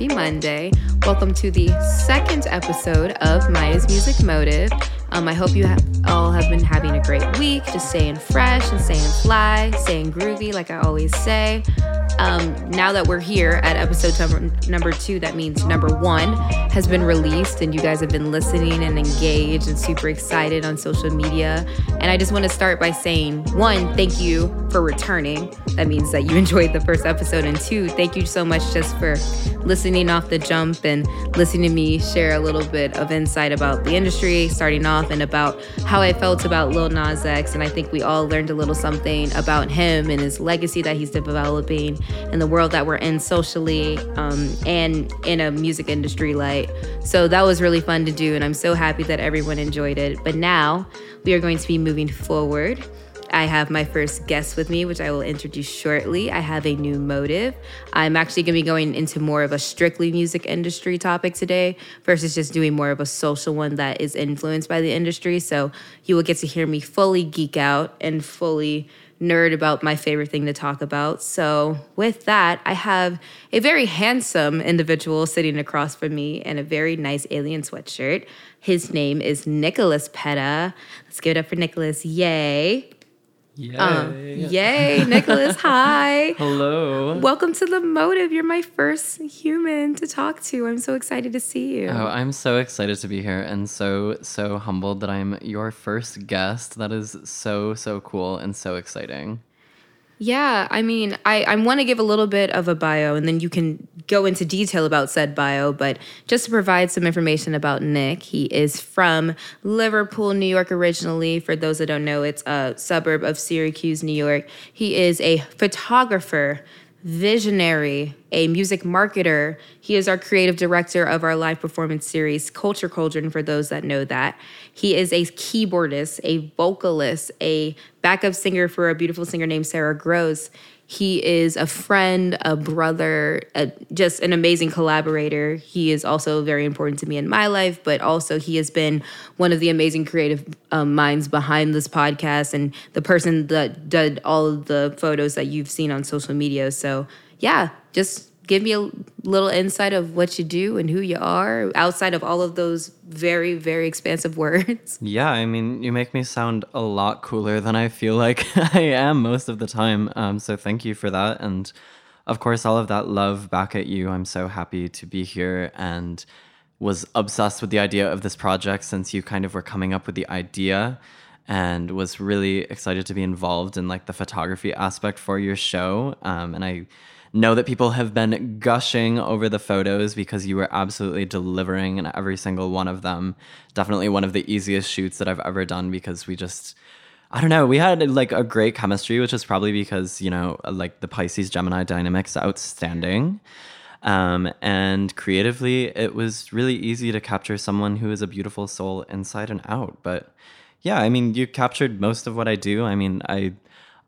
happy Monday. Welcome to the second episode of Maya's Music Motive. Um, I hope you have, all have been having a great week, just staying fresh and staying fly, staying groovy, like I always say. Um, now that we're here at episode number, number two, that means number one has been released, and you guys have been listening and engaged and super excited on social media. And I just want to start by saying one, thank you for returning. That means that you enjoyed the first episode. And two, thank you so much just for listening off the jump and listening to me share a little bit of insight about the industry, starting off, and about how I felt about Lil Nas X. And I think we all learned a little something about him and his legacy that he's developing and the world that we're in socially um, and in a music industry light. So that was really fun to do. And I'm so happy that everyone enjoyed it. But now we are going to be moving forward. I have my first guest with me, which I will introduce shortly. I have a new motive. I'm actually going to be going into more of a strictly music industry topic today versus just doing more of a social one that is influenced by the industry. So you will get to hear me fully geek out and fully nerd about my favorite thing to talk about. So, with that, I have a very handsome individual sitting across from me in a very nice alien sweatshirt. His name is Nicholas Petta. Let's give it up for Nicholas. Yay. Yay. Um, yay, Nicholas. Hi. Hello. Welcome to The Motive. You're my first human to talk to. I'm so excited to see you. Oh, I'm so excited to be here and so, so humbled that I'm your first guest. That is so, so cool and so exciting. Yeah, I mean, I, I want to give a little bit of a bio and then you can go into detail about said bio. But just to provide some information about Nick, he is from Liverpool, New York originally. For those that don't know, it's a suburb of Syracuse, New York. He is a photographer, visionary, a music marketer. He is our creative director of our live performance series, Culture Cauldron, for those that know that. He is a keyboardist, a vocalist, a backup singer for a beautiful singer named Sarah Gross. He is a friend, a brother, a, just an amazing collaborator. He is also very important to me in my life, but also he has been one of the amazing creative um, minds behind this podcast and the person that did all of the photos that you've seen on social media. So, yeah, just give me a little insight of what you do and who you are outside of all of those very very expansive words? Yeah i mean you make me sound a lot cooler than i feel like i am most of the time um, so thank you for that. And of course all of that love back at you. I'm so happy to be here and was obsessed with the idea of this project since you kind of were coming up with the idea and was really excited to be involved in like the photography aspect for your show. Um, and i know that people have been gushing over the photos because you were absolutely delivering in every single one of them. Definitely one of the easiest shoots that I've ever done because we just I don't know, we had like a great chemistry, which is probably because, you know, like the Pisces Gemini dynamics outstanding. Um, and creatively, it was really easy to capture someone who is a beautiful soul inside and out. But yeah, I mean, you captured most of what I do. I mean, I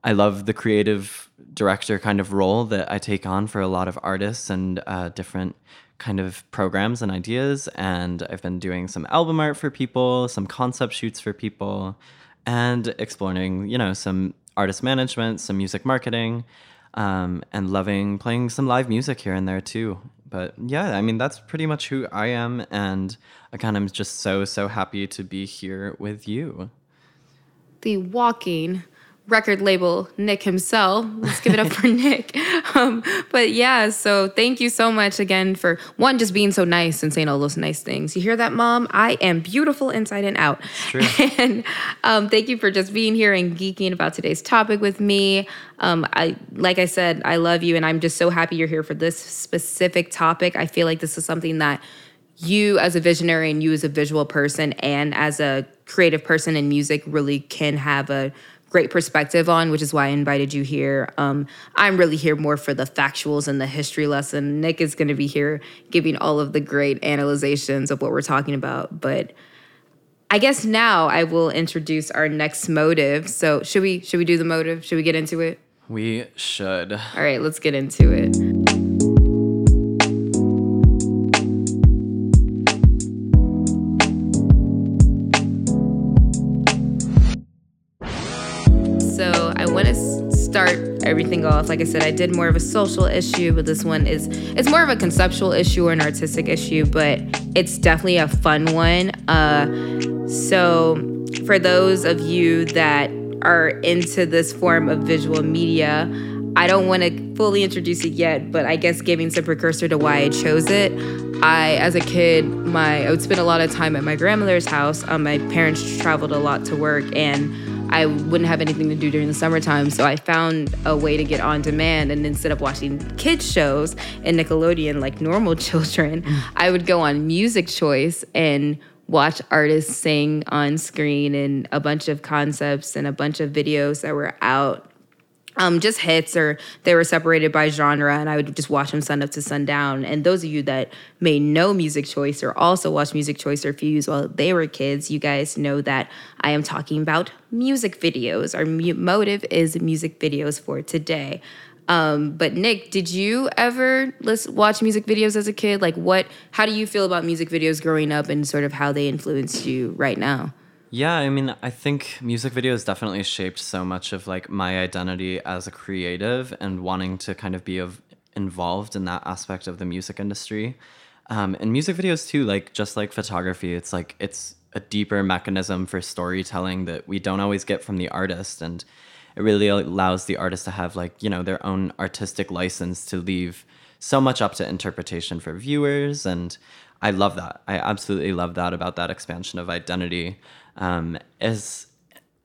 I love the creative director kind of role that I take on for a lot of artists and uh, different kind of programs and ideas. And I've been doing some album art for people, some concept shoots for people, and exploring, you know, some artist management, some music marketing, um, and loving playing some live music here and there too. But yeah, I mean, that's pretty much who I am. And again, I'm just so, so happy to be here with you. The walking record label Nick himself. Let's give it up for Nick. Um, but yeah, so thank you so much again for one, just being so nice and saying all those nice things. You hear that, mom? I am beautiful inside and out. True. And um, thank you for just being here and geeking about today's topic with me. Um, I, like I said, I love you, and I'm just so happy you're here for this specific topic. I feel like this is something that you as a visionary and you as a visual person and as a creative person in music really can have a great perspective on, which is why I invited you here. Um, I'm really here more for the factuals and the history lesson. Nick is going to be here giving all of the great analyzations of what we're talking about. But I guess now I will introduce our next motive. So should we should we do the motive? Should we get into it? We should. All right, let's get into it. Everything off. Like I said, I did more of a social issue, but this one is it's more of a conceptual issue or an artistic issue, but it's definitely a fun one. Uh, so for those of you that are into this form of visual media, I don't want to fully introduce it yet, but I guess giving some precursor to why I chose it. I, as a kid, my I would spend a lot of time at my grandmother's house. Um, my parents traveled a lot to work, and I wouldn't have anything to do during the summertime. So I found a way to get on demand, and instead of watching kids shows and Nickelodeon like normal children, I would go on Music Choice and watch artists sing on screen and a bunch of concepts and a bunch of videos that were out um, just hits or they were separated by genre and I would just watch them sun up to sundown. And those of you that may know Music Choice or also watch Music Choice or Fuse while they were kids, you guys know that I am talking about music videos. Our mu- motive is music videos for today. Um, but Nick, did you ever watch music videos as a kid? Like what, how do you feel about music videos growing up and sort of how they influenced you right now? Yeah, I mean, I think music videos definitely shaped so much of like my identity as a creative and wanting to kind of be of involved in that aspect of the music industry. Um, and music videos too, like just like photography, it's like it's a deeper mechanism for storytelling that we don't always get from the artist, and it really allows the artist to have like you know their own artistic license to leave so much up to interpretation for viewers and I love that. I absolutely love that about that expansion of identity um, is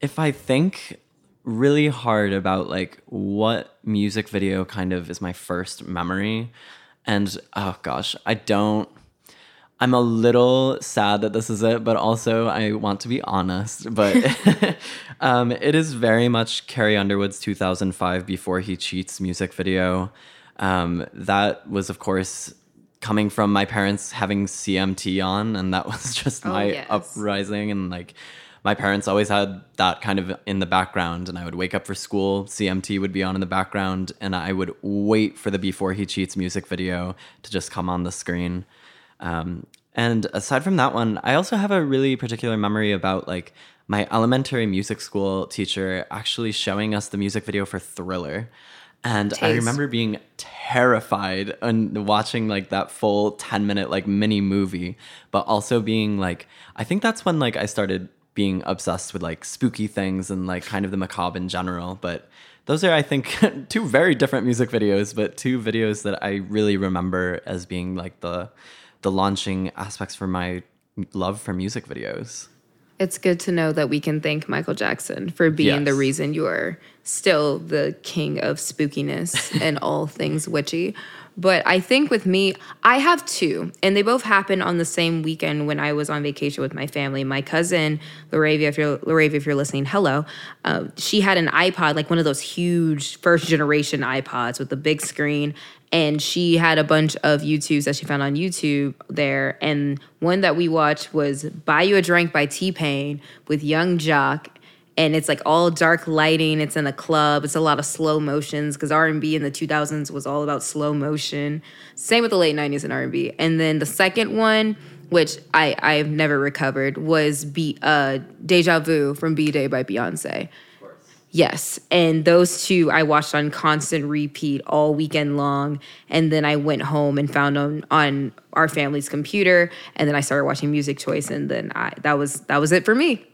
if I think really hard about like what music video kind of is my first memory and oh gosh i don't i'm a little sad that this is it but also i want to be honest but um, it is very much carrie underwood's 2005 before he cheats music video. Um, that was of course coming from my parents having cmt on and that was just oh, my yes. uprising and like my parents always had that kind of in the background and I would wake up for school, CMT would be on in the background and I would wait for the Before He Cheats music video to just come on the screen. Um, and aside from that one, I also have a really particular memory about like my elementary music school teacher actually showing us the music video for Thriller. And Taste. I remember being terrified and watching like that full 10 minute like mini movie, but also being like, I think that's when like I started being obsessed with like spooky things and like kind of the macabre in general. But those are, I think, two very different music videos, but two videos that I really remember as being like the the launching aspects for my love for music videos. It's good to know that we can thank Michael Jackson for being yes. the reason you are still the king of spookiness and all things witchy. But I think with me, I have two, and they both happened on the same weekend when I was on vacation with my family. My cousin Laravia, if you're Laravia, if you're listening, hello. Uh, she had an iPod, like one of those huge first generation iPods with the big screen, and she had a bunch of YouTubes that she found on YouTube there. And one that we watched was "Buy You a Drink" by T Pain with Young Joc and it's like all dark lighting. It's in a club. It's a lot of slow motions because r&b in the 2000s was all about slow motion. Same with the late 90s in r&b and then the second one which I, i've never recovered was Be, uh, deja vu from b-day by beyonce yes and those two i watched on constant repeat all weekend long and then i went home and found them on our family's computer and then i started watching music choice and then I, that was that was it for me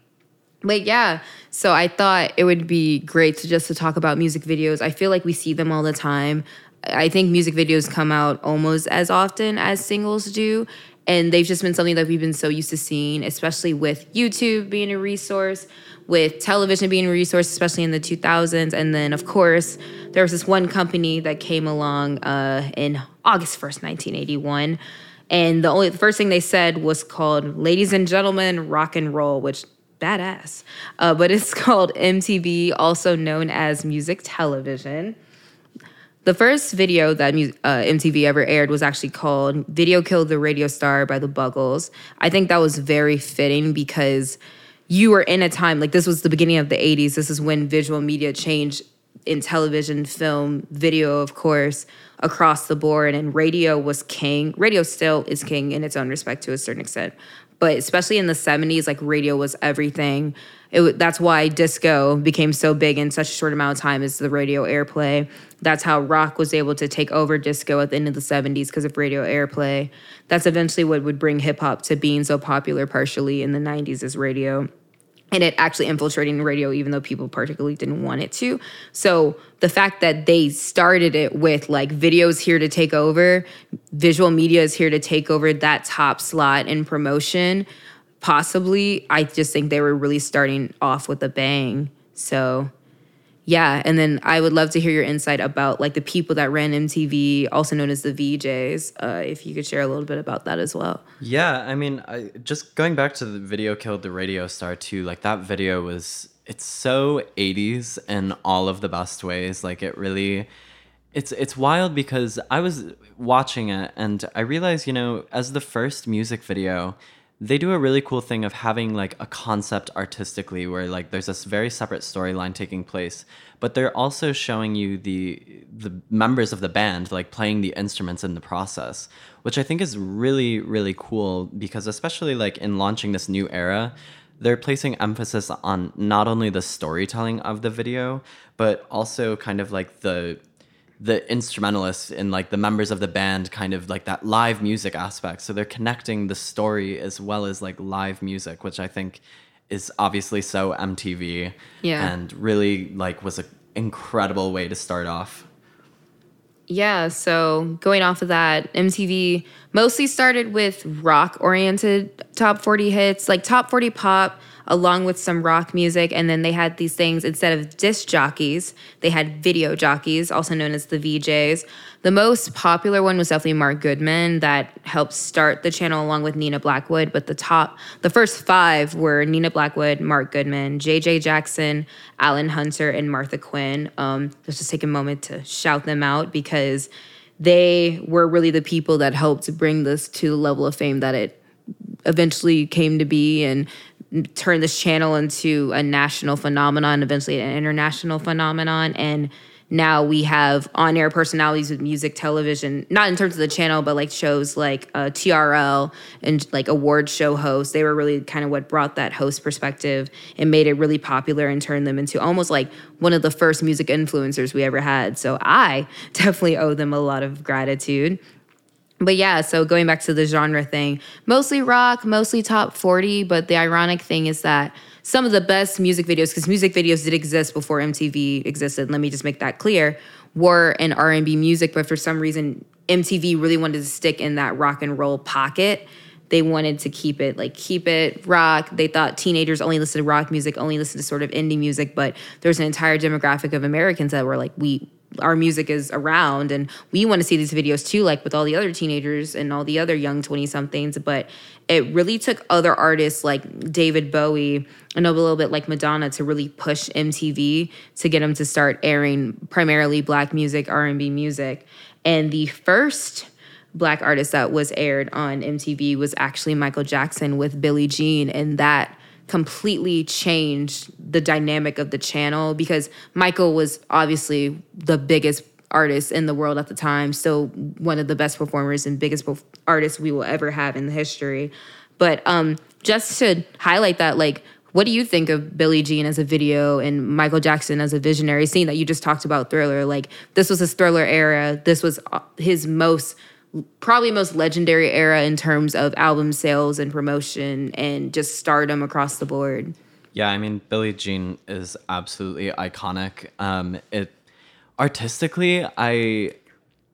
but yeah, so I thought it would be great to just to talk about music videos. I feel like we see them all the time. I think music videos come out almost as often as singles do. And they've just been something that we've been so used to seeing, especially with YouTube being a resource, with television being a resource, especially in the 2000s. And then, of course, there was this one company that came along uh, in August 1st, 1981. And the only the first thing they said was called Ladies and Gentlemen Rock and Roll, which badass. Uh, but it's called MTV, also known as music television. The first video that uh, MTV ever aired was actually called Video Killed the Radio Star by the Buggles. I think that was very fitting because you were in a time, like this was the beginning of the 80s. This is when visual media changed in television, film, video, of course, across the board. And radio was king. Radio still is king in its own respect to a certain extent. But especially in the 70s, like radio was everything. It, that's why disco became so big in such a short amount of time is the radio airplay. That's how rock was able to take over disco at the end of the 70s because of radio airplay. That's eventually what would bring hip hop to being so popular partially in the 90s is radio and it actually infiltrating radio even though people particularly didn't want it to so the fact that they started it with like videos here to take over visual media is here to take over that top slot in promotion possibly i just think they were really starting off with a bang so yeah, and then I would love to hear your insight about like the people that ran MTV, also known as the VJs. Uh, if you could share a little bit about that as well. Yeah, I mean, I, just going back to the video killed the radio star too. Like that video was, it's so '80s in all of the best ways. Like it really, it's it's wild because I was watching it and I realized, you know, as the first music video they do a really cool thing of having like a concept artistically where like there's this very separate storyline taking place but they're also showing you the the members of the band like playing the instruments in the process which i think is really really cool because especially like in launching this new era they're placing emphasis on not only the storytelling of the video but also kind of like the the instrumentalists and like the members of the band kind of like that live music aspect. So they're connecting the story as well as like live music which i think is obviously so mtv yeah. and really like was an incredible way to start off. Yeah so going off of that mtv mostly started with rock oriented top 40 hits like top 40 pop along with some rock music. And then they had these things instead of disc jockeys, they had video jockeys, also known as the VJs. The most popular one was definitely Mark Goodman that helped start the channel along with Nina Blackwood. But the top, the first five were Nina Blackwood, Mark Goodman, JJ Jackson, Alan Hunter, and Martha Quinn. Um, let's just take a moment to shout them out because they were really the people that helped bring this to the level of fame that it eventually came to be and turned this channel into a national phenomenon, eventually an international phenomenon. And now we have on air personalities with music television, not in terms of the channel, but like shows like uh, TRL and like award show hosts. They were really kind of what brought that host perspective and made it really popular and turned them into almost like one of the first music influencers we ever had. So I definitely owe them a lot of gratitude but yeah, so going back to the genre thing, mostly rock, mostly top 40. But the ironic thing is that some of the best music videos, because music videos did exist before MTV existed, let me just make that clear, were in R&B music. But for some reason, MTV really wanted to stick in that rock and roll pocket. They wanted to keep it like keep it rock. They thought teenagers only listen to rock music, only listen to sort of indie music. But there's an entire demographic of Americans that were like, we our music is around and we want to see these videos too like with all the other teenagers and all the other young 20 somethings but it really took other artists like David Bowie and a little bit like Madonna to really push MTV to get them to start airing primarily black music R&B music. And the first black artist that was aired on MTV was actually Michael Jackson with Billie Jean and that completely changed the dynamic of the channel because Michael was obviously the biggest artist in the world at the time, still one of the best performers and biggest artists we will ever have in the history. But um, just to highlight that, like, what do you think of Billie Jean as a video and Michael Jackson as a visionary? scene that you just talked about Thriller, like this was his Thriller era. This was uh, his most probably most legendary era in terms of album sales and promotion and just stardom across the board. Yeah, I mean Billie Jean is absolutely iconic. Um, it artistically, I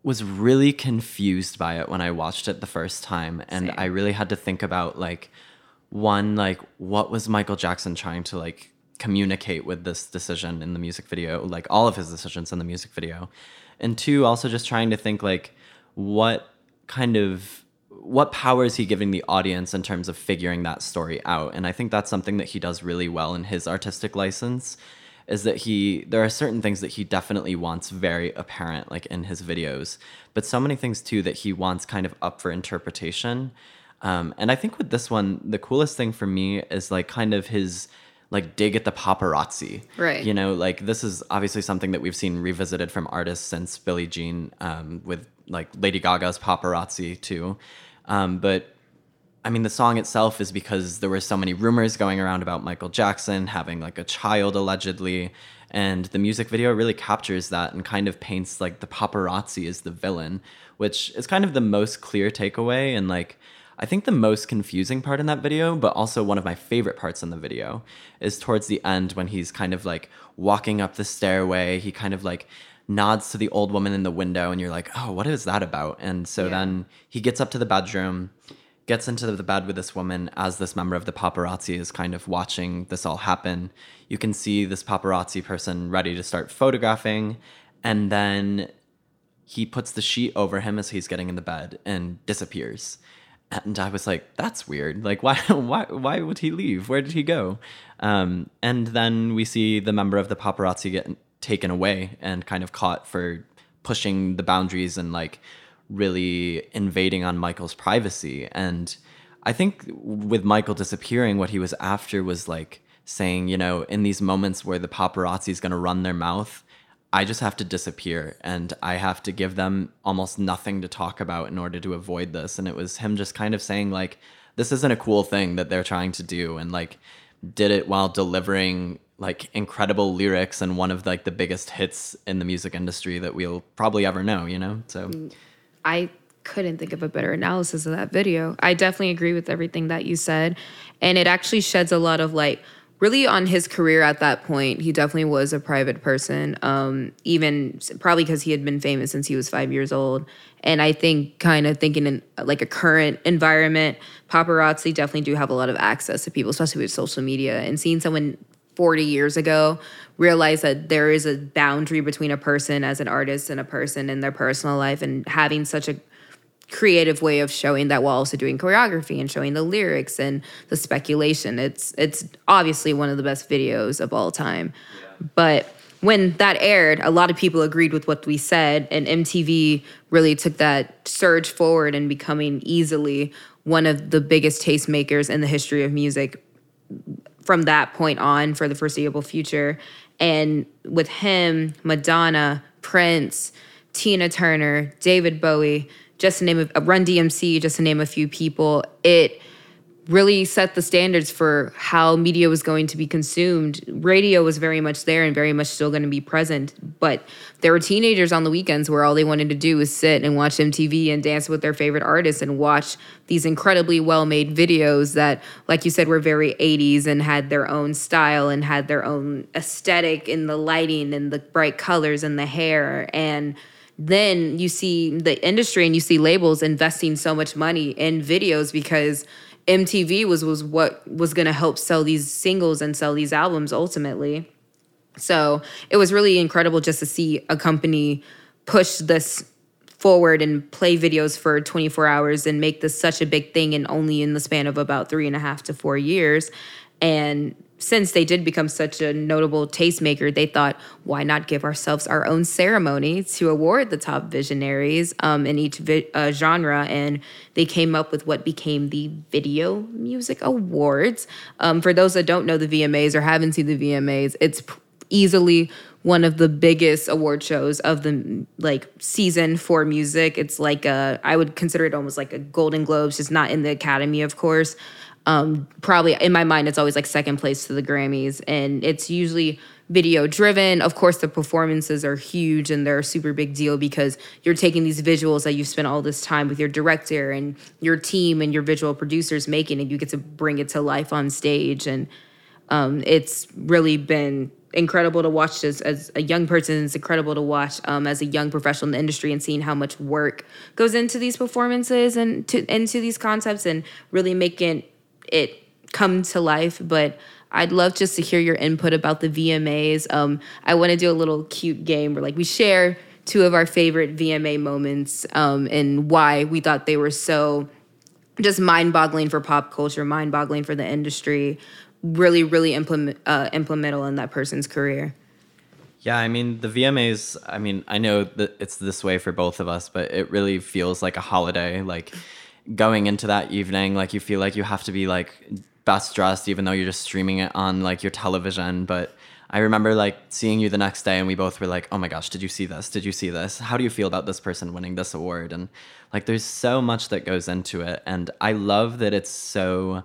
was really confused by it when I watched it the first time, and Same. I really had to think about like one like what was Michael Jackson trying to like communicate with this decision in the music video, like all of his decisions in the music video, and two also just trying to think like what kind of what power is he giving the audience in terms of figuring that story out and i think that's something that he does really well in his artistic license is that he there are certain things that he definitely wants very apparent like in his videos but so many things too that he wants kind of up for interpretation um, and i think with this one the coolest thing for me is like kind of his like dig at the paparazzi. Right. You know, like this is obviously something that we've seen revisited from artists since Billie Jean, um, with like Lady Gaga's paparazzi too. Um, but I mean, the song itself is because there were so many rumors going around about Michael Jackson having like a child allegedly. And the music video really captures that and kind of paints like the paparazzi as the villain, which is kind of the most clear takeaway and like I think the most confusing part in that video, but also one of my favorite parts in the video, is towards the end when he's kind of like walking up the stairway. He kind of like nods to the old woman in the window, and you're like, oh, what is that about? And so Yeah. then he gets up to the bedroom, gets into the bed with this woman as this member of the paparazzi is kind of watching this all happen. You can see this paparazzi person ready to start photographing, and then he puts the sheet over him as he's getting in the bed and disappears. And I was like, that's weird. Like, why, why, why would he leave? Where did he go? Um, and then we see the member of the paparazzi get taken away and kind of caught for pushing the boundaries and like really invading on Michael's privacy. And I think with Michael disappearing, what he was after was like saying, you know, in these moments where the paparazzi is going to run their mouth, I just have to disappear and I have to give them almost nothing to talk about in order to avoid this. And it was him just kind of saying, like, this isn't a cool thing that they're trying to do. And like, did it while delivering like incredible lyrics and one of like the biggest hits in the music industry that we'll probably ever know, you know? So I couldn't think of a better analysis of that video. I definitely agree with everything that you said. And it actually sheds a lot of light really on his career at that point. He definitely was a private person, um, even probably because he had been famous since he was five years old. And I think, kind of thinking in like a current environment, paparazzi definitely do have a lot of access to people, especially with social media. And seeing someone 40 years ago realize that there is a boundary between a person as an artist and a person in their personal life and having such a creative way of showing that while also doing choreography and showing the lyrics and the speculation. It's it's obviously one of the best videos of all time. But when that aired a lot of people agreed with what we said and MTV really took that surge forward and becoming easily one of the biggest tastemakers in the history of music from that point on for the foreseeable future. And with him, Madonna, Prince, Tina Turner, David Bowie, just to name a Run DMC, just to name a few people, it really set the standards for how media was going to be consumed. Radio was very much there and very much still going to be present. But there were teenagers on the weekends where all they wanted to do was sit and watch MTV and dance with their favorite artists and watch these incredibly well made videos that, like you said, were very 80s and had their own style and had their own aesthetic in the lighting and the bright colors and the hair. And then you see the industry and you see labels investing so much money in videos because MTV was was what was going to help sell these singles and sell these albums ultimately. So it was really incredible just to see a company push this forward and play videos for 24 hours and make this such a big thing and only in the span of about three and a half to four years. And since they did become such a notable tastemaker, they thought, why not give ourselves our own ceremony to award the top visionaries um, in each vi- uh, genre? And they came up with what became the Video Music Awards. Um, for those that don't know the VMAs or haven't seen the VMAs, it's p- easily one of the biggest award shows of the like season for music. It's like a I would consider it almost like a Golden Globes, just not in the Academy, of course. Um, probably in my mind, it's always like second place to the Grammys, and it's usually video driven. Of course, the performances are huge and they're a super big deal because you're taking these visuals that you've spent all this time with your director and your team and your visual producers making, and you get to bring it to life on stage. And um, it's really been incredible to watch as, as a young person. It's incredible to watch um, as a young professional in the industry and seeing how much work goes into these performances and to into these concepts and really making it come to life. But I'd love just to hear your input about the VMAs. Um, I want to do a little cute game where like we share two of our favorite VMA moments um, and why we thought they were so just mind-boggling for pop culture, mind-boggling for the industry, really, really implement uh, implemental in that person's career. Yeah, I mean the VMAs. I mean, I know that it's this way for both of us, but it really feels like a holiday. Like going into that evening, like you feel like you have to be like best dressed, even though you're just streaming it on like your television. But I remember like seeing you the next day and we both were like, oh my gosh, did you see this? Did you see this? How do you feel about this person winning this award? And like there's so much that goes into it. And I love that it's so,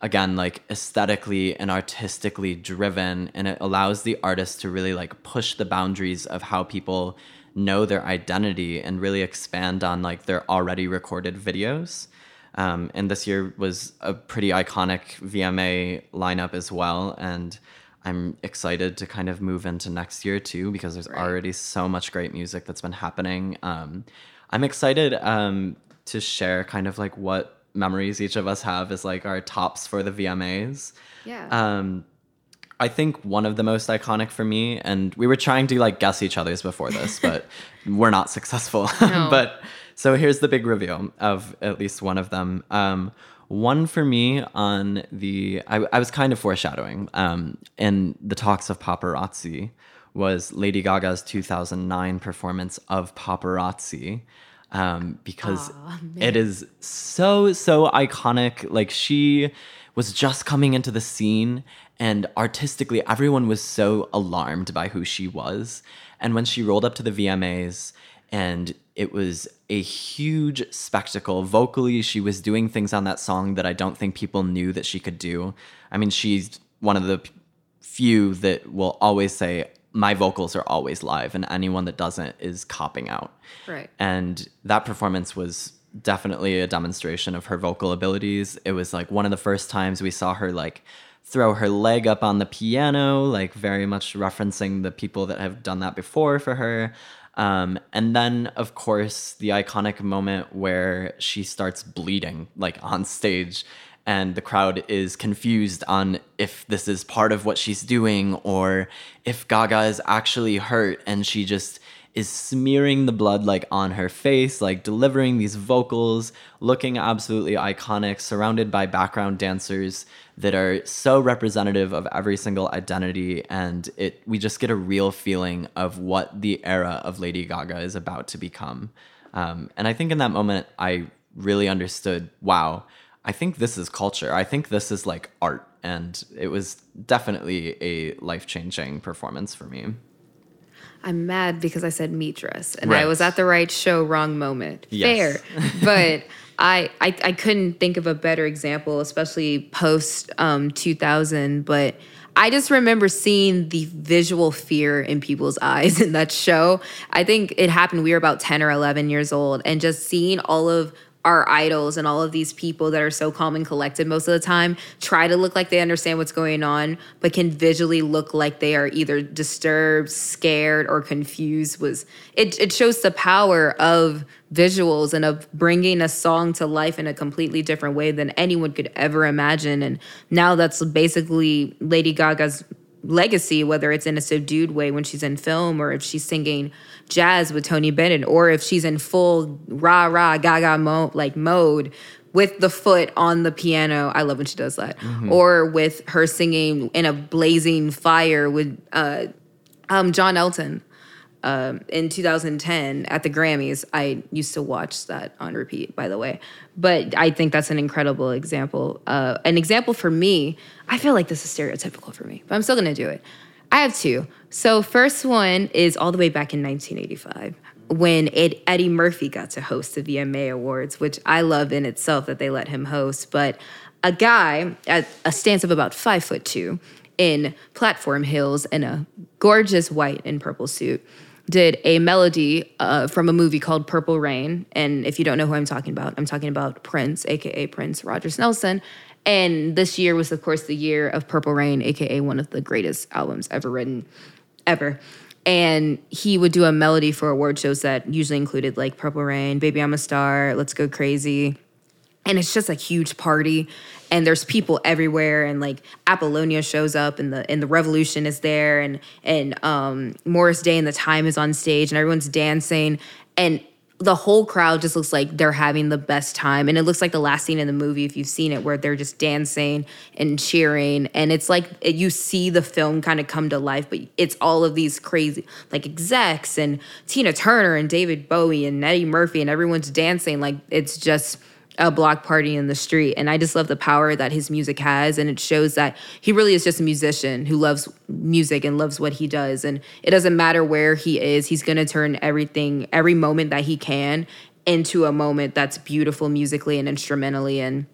again, like aesthetically and artistically driven. And it allows the artist to really like push the boundaries of how people know their identity and really expand on like their already recorded videos. Um, and this year was a pretty iconic VMA lineup as well. And I'm excited to kind of move into next year too because there's right. already so much great music that's been happening. Um, I'm excited um, to share kind of like what memories each of us have as like our tops for the VMAs. Yeah. Um, I think one of the most iconic for me, and we were trying to like guess each other's before this, but we're not successful. No. but so here's the big reveal of at least one of them. Um, one for me on the, I, I was kind of foreshadowing um, in the talks of paparazzi was Lady Gaga's 2009 performance of Paparazzi. Um, because it is so, so iconic. Like, she was just coming into the scene, and artistically, everyone was so alarmed by who she was. And when she rolled up to the VMAs and it was a huge spectacle. Vocally, she was doing things on that song that I don't think people knew that she could do. I mean, she's one of the few that will always say, my vocals are always live, and anyone that doesn't is copping out. Right. And that performance was definitely a demonstration of her vocal abilities. It was like one of the first times we saw her like throw her leg up on the piano, like very much referencing the people that have done that before for her. Um, and then, of course, the iconic moment where she starts bleeding, like on stage, and the crowd is confused on if this is part of what she's doing or if Gaga is actually hurt and she just is smearing the blood like on her face, like delivering these vocals, looking absolutely iconic, surrounded by background dancers that are so representative of every single identity and it we just get a real feeling of what the era of Lady Gaga is about to become. Um, and I think in that moment I really understood, wow, I think this is culture. I think this is like art and it was definitely a life-changing performance for me. I'm mad because I said meat dress and right. I was at the right show, wrong moment. Yes. Fair. but I, I, I couldn't think of a better example, especially post um, 2000. But I just remember seeing the visual fear in people's eyes in that show. I think it happened. We were about 10 or 11 years old, and just seeing all of our idols and all of these people that are so calm and collected most of the time try to look like they understand what's going on, but can visually look like they are either disturbed, scared, or confused. Was it? It shows the power of visuals and of bringing a song to life in a completely different way than anyone could ever imagine. And now that's basically Lady Gaga's legacy, whether it's in a subdued way when she's in film or if she's singing jazz with Tony Bennett, or if she's in full rah rah gaga mo- like mode with the foot on the piano. I love when she does that. Mm-hmm. Or with her singing in a blazing fire with uh, um, John Elton. Um, in 2010 at the Grammys. I used to watch that on repeat, by the way. But I think that's an incredible example. Uh, an example for me, I feel like this is stereotypical for me, but I'm still gonna do it. I have two. So, first one is all the way back in 1985 when Ed, Eddie Murphy got to host the VMA Awards, which I love in itself that they let him host. But a guy at a stance of about five foot two in platform heels and a gorgeous white and purple suit did a melody uh, from a movie called Purple Rain. And if you don't know who I'm talking about, I'm talking about Prince, aka Prince Rogers Nelson. And this year was, of course, the year of Purple Rain, aka one of the greatest albums ever written, ever. And he would do a melody for award shows that usually included like Purple Rain, Baby I'm a Star, Let's Go Crazy. And it's just a huge party. And there's people everywhere, and like Apollonia shows up, and the and the Revolution is there, and and um, Morris Day and the Time is on stage, and everyone's dancing, and the whole crowd just looks like they're having the best time and it looks like the last scene in the movie if you've seen it where they're just dancing and cheering and it's like you see the film kind of come to life but it's all of these crazy like execs and tina turner and david bowie and eddie murphy and everyone's dancing like it's just a block party in the street. And I just love the power that his music has. And it shows that he really is just a musician who loves music and loves what he does. And it doesn't matter where he is, he's going to turn everything, every moment that he can into a moment that's beautiful musically and instrumentally. And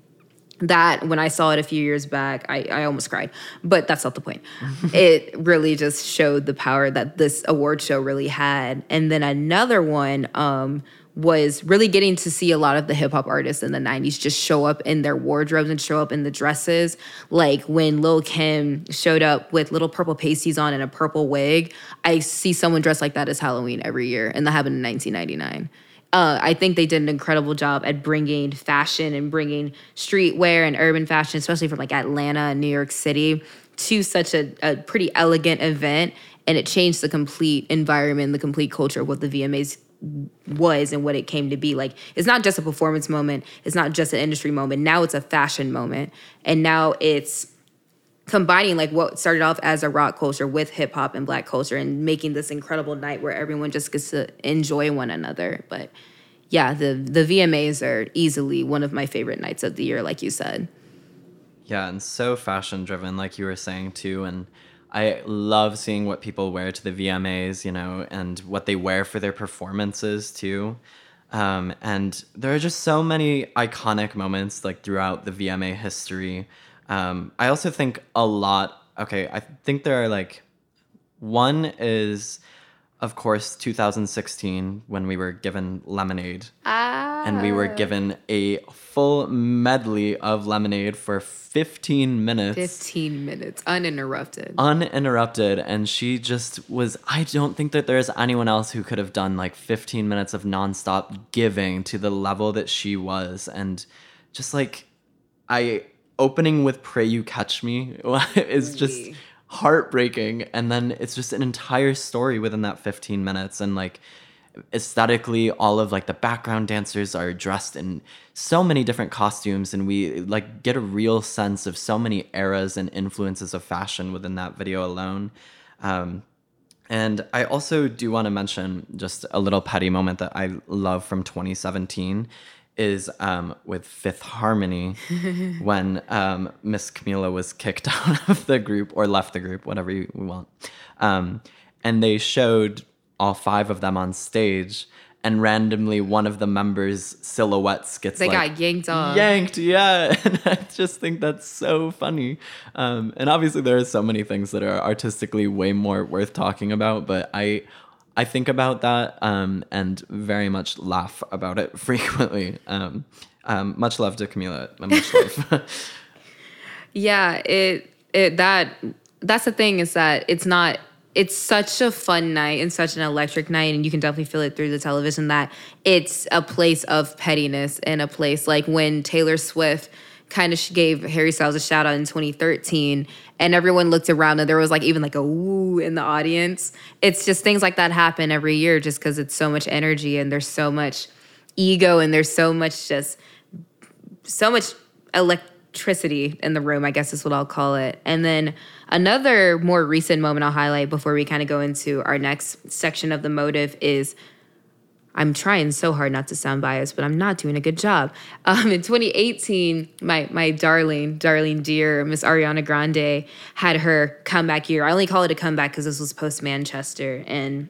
that when I saw it a few years back, I, I almost cried, but that's not the point. it really just showed the power that this award show really had. And then another one, um, was really getting to see a lot of the hip hop artists in the 90s just show up in their wardrobes and show up in the dresses. Like when Lil Kim showed up with little purple pasties on and a purple wig, I see someone dressed like that as Halloween every year, and that happened in 1999. Uh, I think they did an incredible job at bringing fashion and bringing streetwear and urban fashion, especially from like Atlanta and New York City, to such a, a pretty elegant event. And it changed the complete environment, the complete culture of what the VMAs was and what it came to be. Like it's not just a performance moment, it's not just an industry moment. Now it's a fashion moment. And now it's combining like what started off as a rock culture with hip hop and black culture and making this incredible night where everyone just gets to enjoy one another. But yeah, the the VMAs are easily one of my favorite nights of the year like you said. Yeah, and so fashion driven like you were saying too and I love seeing what people wear to the VMAs, you know, and what they wear for their performances too. Um, and there are just so many iconic moments like throughout the VMA history. Um, I also think a lot. Okay, I think there are like one is of course, 2016 when we were given Lemonade. Ah. And we were given a full medley of Lemonade for 15 minutes. 15 minutes, uninterrupted. Uninterrupted. And she just was, I don't think that there's anyone else who could have done like 15 minutes of nonstop giving to the level that she was. And just like, I, opening with Pray You Catch Me is just heartbreaking and then it's just an entire story within that 15 minutes and like aesthetically all of like the background dancers are dressed in so many different costumes and we like get a real sense of so many eras and influences of fashion within that video alone. Um, and i also do want to mention just a little petty moment that i love from 2017 is um, with Fifth Harmony when um, Miss Camila was kicked out of the group or left the group, whatever you want. Um, and they showed all five of them on stage, and randomly one of the members' silhouettes gets they like, got yanked off. Yanked, yeah. And I just think that's so funny. Um, and obviously, there are so many things that are artistically way more worth talking about, but I I think about that um, and very much laugh about it frequently. Um, um, much love to Camila. Much love. yeah, it it that that's the thing is that it's not. It's such a fun night and such an electric night, and you can definitely feel it through the television that it's a place of pettiness and a place like when Taylor Swift kind of gave Harry Styles a shout out in 2013 and everyone looked around and there was like even like a woo in the audience. It's just things like that happen every year just because it's so much energy and there's so much ego and there's so much just so much electricity in the room, I guess is what I'll call it. And then another more recent moment I'll highlight before we kind of go into our next section of the motive is I'm trying so hard not to sound biased, but I'm not doing a good job. Um, in 2018, my my darling, darling dear Miss Ariana Grande had her comeback year. I only call it a comeback because this was post Manchester, and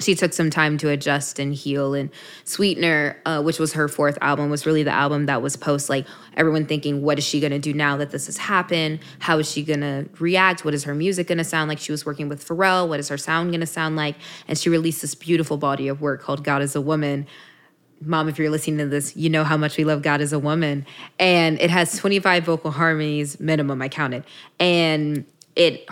she took some time to adjust and heal and sweetener uh, which was her fourth album was really the album that was post like everyone thinking what is she going to do now that this has happened? How is she going to react? What is her music going to sound like? She was working with pharrell. What is her sound going to sound like? And she released this beautiful body of work called god is a woman. Mom if you're listening to this you know how much we love god is a woman. And it has 25 vocal harmonies minimum i counted. And it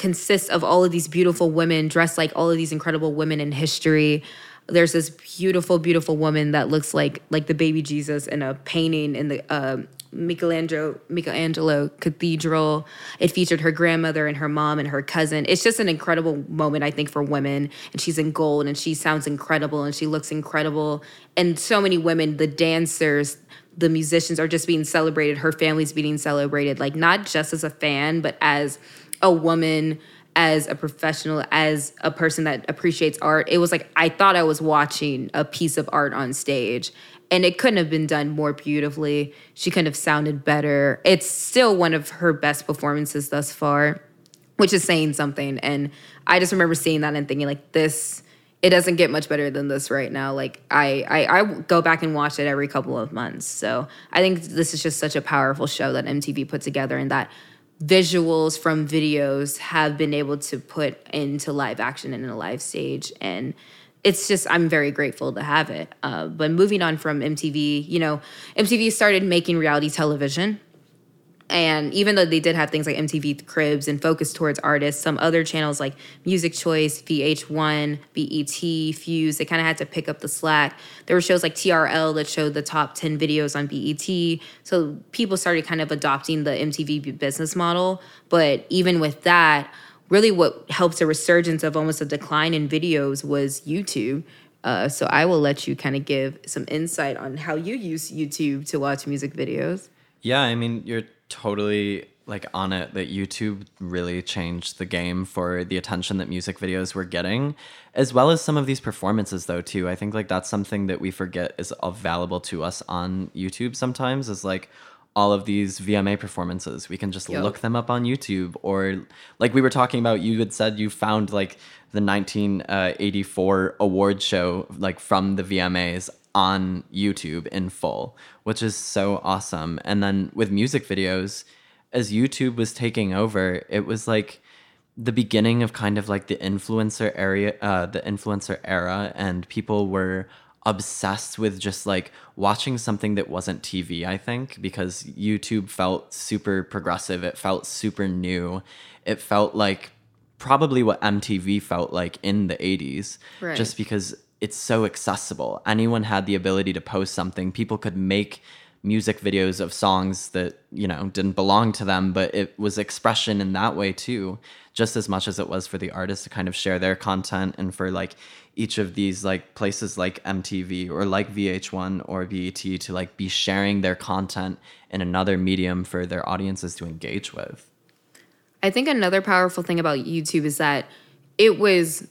consists of all of these beautiful women dressed like all of these incredible women in history. There's this beautiful, beautiful woman that looks like like the baby Jesus in a painting in the uh, Michelangelo Michelangelo Cathedral. It featured her grandmother and her mom and her cousin. It's just an incredible moment, I think, for women. And she's in gold and she sounds incredible and she looks incredible. And so many women, the dancers, the musicians are just being celebrated. Her family's being celebrated, like not just as a fan, but as a woman as a professional, as a person that appreciates art. It was like I thought I was watching a piece of art on stage. and it couldn't have been done more beautifully. She couldn't have sounded better. It's still one of her best performances thus far, which is saying something. And I just remember seeing that and thinking like this it doesn't get much better than this right now. Like I, I, I go back and watch it every couple of months. So I think this is just such a powerful show that MTV put together, and that visuals from videos have been able to put into live action and in a live stage. And it's just i'm very grateful to have it. Uh, but moving on from mtv you know mtv started making reality television and even though they did have things like MTV Cribs and focus towards artists, some other channels like Music Choice, VH1, BET, Fuse, they kind of had to pick up the slack. There were shows like TRL that showed the top 10 videos on BET. So people started kind of adopting the MTV business model. But even with that, really what helped a resurgence of almost a decline in videos was YouTube. Uh, so I will let you kind of give some insight on how you use YouTube to watch music videos. Yeah, I mean, you're totally like on it that YouTube really changed the game for the attention that music videos were getting, as well as some of these performances though too. I think like that's something that we forget is available to us on YouTube sometimes is like all of these VMA performances. We can just yep. look them up on YouTube or like we were talking about you had said you found like the 1984 award show like from the VMAs on YouTube in full, which is so awesome. And then with music videos, as YouTube was taking over, it was like the beginning of kind of like the influencer area, uh, the influencer era, and people were obsessed with just like watching something that wasn't TV, I think, because YouTube felt super progressive. It felt super new. It felt like probably what MTV felt like in the 80s, right. just because it's so accessible. Anyone had the ability to post something. People could make music videos of songs that, you know, didn't belong to them, but it was expression in that way too, just as much as it was for the artists to kind of share their content and for like each of these like places like MTV or like VH1 or BET to like be sharing their content in another medium for their audiences to engage with. I think another powerful thing about YouTube is that it was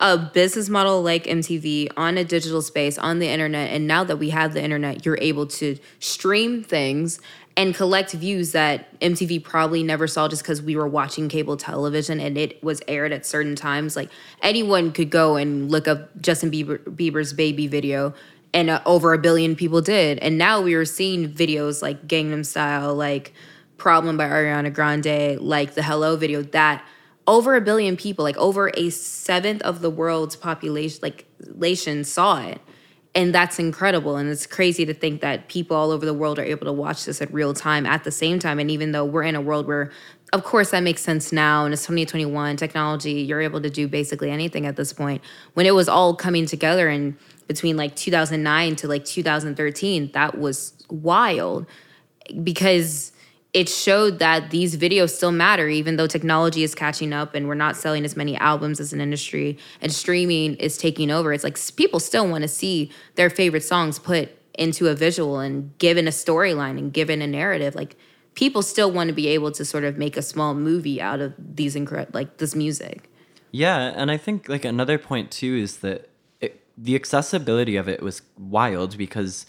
a business model like MTV on a digital space on the internet. And now that we have the internet, you're able to stream things and collect views that MTV probably never saw just because we were watching cable television and it was aired at certain times. Like anyone could go and look up Justin Bieber, Bieber's baby video, and uh, over a billion people did. And now we are seeing videos like Gangnam Style, like Problem by Ariana Grande, like the Hello video that over a billion people, like over a seventh of the world's population, like nation saw it. And that's incredible. And it's crazy to think that people all over the world are able to watch this at real time at the same time. And even though we're in a world where, of course, that makes sense now, and it's 2021, technology, you're able to do basically anything at this point. When it was all coming together in between like 2009 to like 2013, that was wild because it showed that these videos still matter even though technology is catching up and we're not selling as many albums as an industry and streaming is taking over. It's like people still want to see their favorite songs put into a visual and given a storyline and given a narrative. Like people still want to be able to sort of make a small movie out of these incredible like this music. Yeah and i think like another point too is that it, the accessibility of it was wild because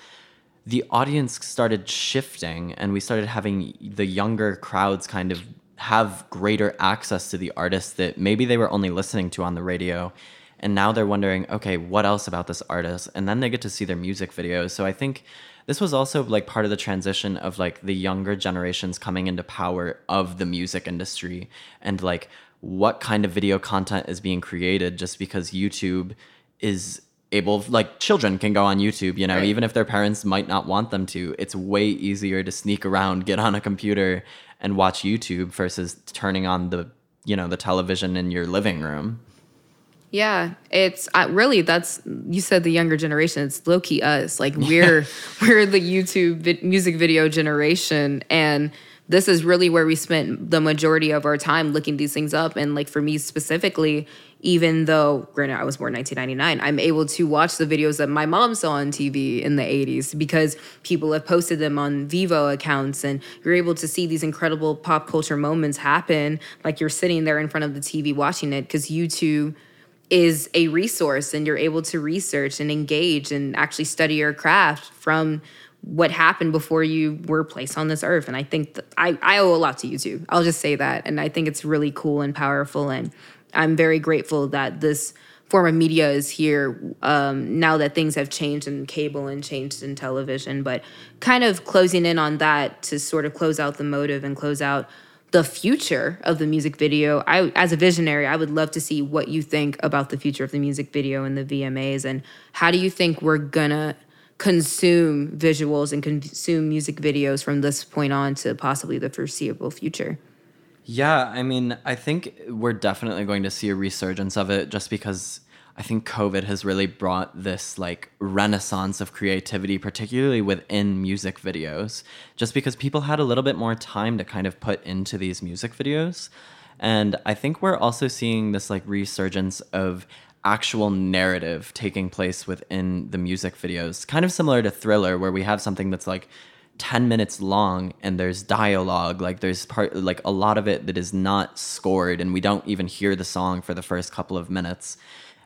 the audience started shifting and we started having the younger crowds kind of have greater access to the artists that maybe they were only listening to on the radio. And now they're wondering okay what else about this artist? And then they get to see their music videos. So i think this was also like part of the transition of like the younger generations coming into power of the music industry and like what kind of video content is being created just because youtube is able like children can go on youtube you know right. even if their parents might not want them to it's way easier to sneak around get on a computer and watch youtube versus turning on the you know the television in your living room yeah it's uh, really that's you said the younger generation it's low-key us like we're we're the youtube vi- music video generation and this is really where we spent the majority of our time looking these things up. And like for me specifically even though granted I was born 1999, I'm able to watch the videos that my mom saw on TV in the 80s because people have posted them on Vevo accounts. And you're able to see these incredible pop culture moments happen like you're sitting there in front of the TV watching it because YouTube is a resource and you're able to research and engage and actually study your craft from what happened before you were placed on this earth. And I think I, I owe a lot to YouTube. I'll just say that. And I think it's really cool and powerful. And I'm very grateful that this form of media is here um, now that things have changed in cable and changed in television. But kind of closing in on that to sort of close out the motive and close out the future of the music video. I, as a visionary, I would love to see what you think about the future of the music video and the VMAs, and how do you think we're gonna consume visuals and consume music videos from this point on to possibly the foreseeable future? Yeah, I mean, I think we're definitely going to see a resurgence of it just because I think COVID has really brought this like renaissance of creativity, particularly within music videos, just because people had a little bit more time to kind of put into these music videos. And I think we're also seeing this like resurgence of actual narrative taking place within the music videos, kind of similar to Thriller, where we have something that's like 10 minutes long and there's dialogue like there's part like a lot of it that is not scored and we don't even hear the song for the first couple of minutes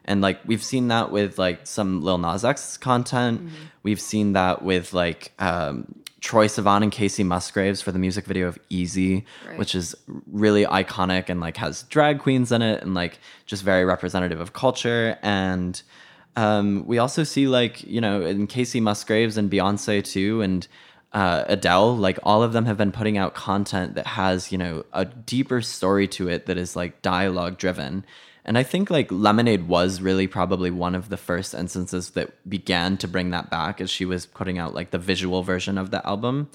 and like we've seen that with like some Lil Nas X content. Mm-hmm. We've seen that with like um, Troye Sivan and Kacey Musgraves for the music video of Easy, right. which is really iconic and like has drag queens in it and like just very representative of culture. And um, we also see like you know in Kacey Musgraves and Beyonce too, and uh, Adele, like all of them have been putting out content that has you know a deeper story to it that is like dialogue driven and I think like Lemonade was really probably one of the first instances that began to bring that back as she was putting out like the visual version of the album.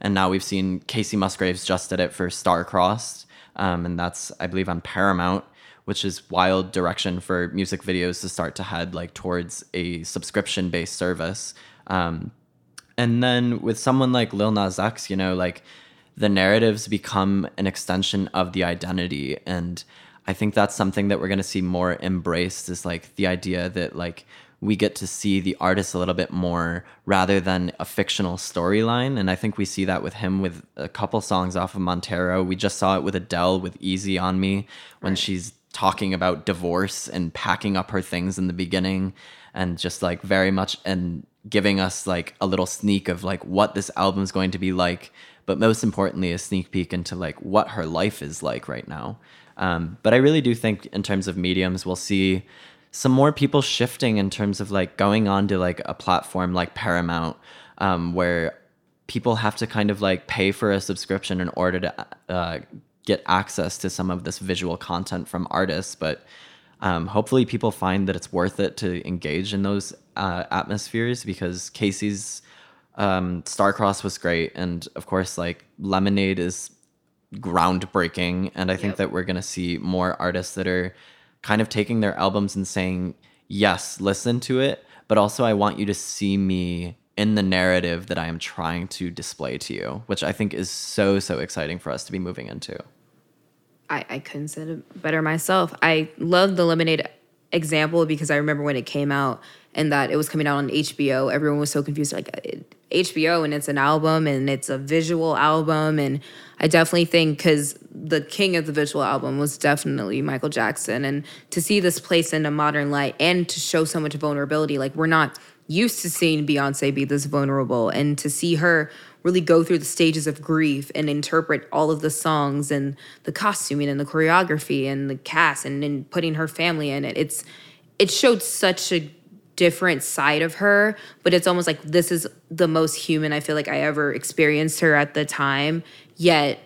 And now we've seen Kacey Musgraves just did it for Starcrossed. Um, and that's, I believe, on Paramount, which is wild direction for music videos to start to head like towards a subscription based service. Um, and then with someone like Lil Nas X, you know, like the narratives become an extension of the identity. And I think that's something that we're going to see more embraced is like the idea that like we get to see the artist a little bit more rather than a fictional storyline. And I think we see that with him with a couple songs off of Montero. We just saw it with Adele with Easy on Me when right. she's talking about divorce and packing up her things in the beginning and just like very much and giving us like a little sneak of like what this album's going to be like but most importantly a sneak peek into like what her life is like right now um, but I really do think in terms of mediums, we'll see some more people shifting in terms of like going on to like a platform like Paramount, um, where people have to kind of like pay for a subscription in order to uh, get access to some of this visual content from artists. But um, hopefully, people find that it's worth it to engage in those uh, atmospheres because Kacey's um, Starcross was great, and of course, like Lemonade is groundbreaking and i think yep. that we're going to see more artists that are kind of taking their albums and saying yes listen to it but also i want you to see me in the narrative that i am trying to display to you which i think is so so exciting for us to be moving into. I, I couldn't say it better myself. I love the lemonade example because i remember when it came out and that it was coming out on hbo everyone was so confused like uh, hbo and it's an album and it's a visual album and I definitely think because the king of the visual album was definitely Michael Jackson. And to see this place in a modern light and to show so much vulnerability, like we're not used to seeing Beyonce be this vulnerable and to see her really go through the stages of grief and interpret all of the songs and the costuming and the choreography and the cast and, and putting her family in it. It's it showed such a different side of her, but it's almost like this is the most human I feel like I ever experienced her at the time yet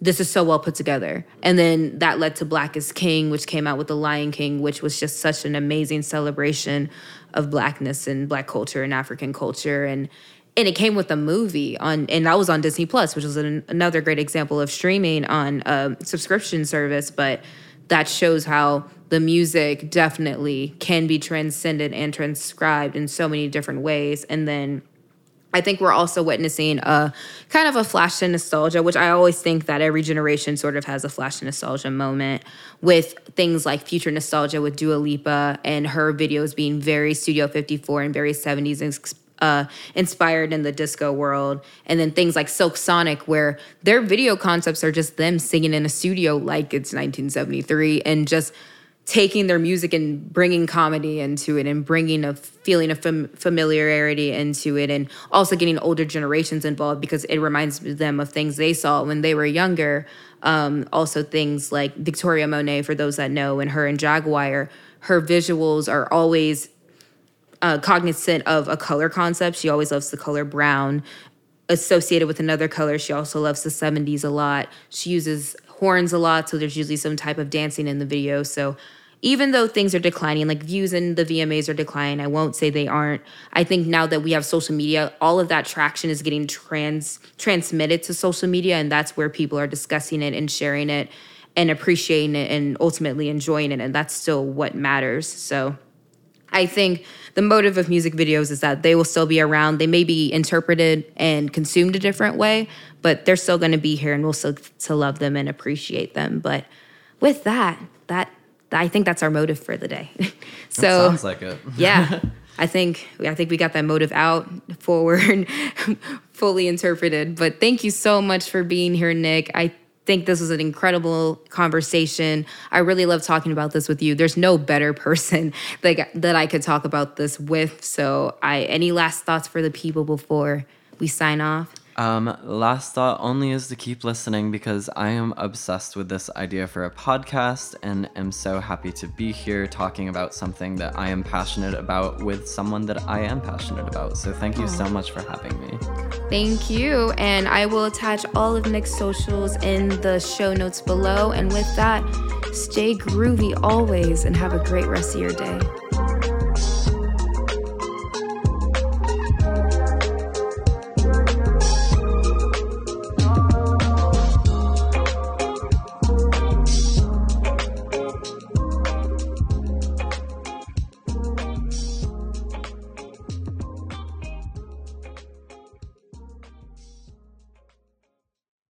this is so well put together. And then that led to Black is King, which came out with The Lion King, which was just such an amazing celebration of blackness and black culture and African culture. And and it came with a movie on, and that was on Disney Plus, which was an, another great example of streaming on a subscription service. But that shows how the music definitely can be transcended and transcribed in so many different ways. And then I think we're also witnessing a kind of a flash to nostalgia, which I always think that every generation sort of has a flash to nostalgia moment with things like future nostalgia with Dua Lipa and her videos being very Studio 54 and very 70s uh, inspired in the disco world. And then things like Silk Sonic, where their video concepts are just them singing in a studio like it's 1973 and just taking their music and bringing comedy into it and bringing a feeling of fam- familiarity into it and also getting older generations involved because it reminds them of things they saw when they were younger. Um, also things like victoria monet for those that know and her and jaguar. Her visuals are always uh, cognizant of a color concept. She always loves the color brown. Associated with another color she also loves the 70s a lot. She uses horns a lot so there's usually some type of dancing in the video. So even though things are declining, like views in the VMAs are declining, I won't say they aren't. I think now that we have social media, all of that traction is getting trans transmitted to social media, and that's where people are discussing it and sharing it and appreciating it and ultimately enjoying it, and that's still what matters. So I think the motive of music videos is that they will still be around. They may be interpreted and consumed a different way, but they're still going to be here and we'll still to love them and appreciate them. But with that, that I think that's our motive for the day. so sounds like it. yeah. I think I think we got that motive out forward, fully interpreted. But thank you so much for being here, Nick. I think this was an incredible conversation. I really love talking about this with you. There's no better person that that I could talk about this with. So, I any last thoughts for the people before we sign off? Um, last thought only is to keep listening because I am obsessed with this idea for a podcast and am so happy to be here talking about something that I am passionate about with someone that I am passionate about. So thank you so much for having me. Thank you. And I will attach all of Nick's socials in the show notes below. And with that, stay groovy always and have a great rest of your day.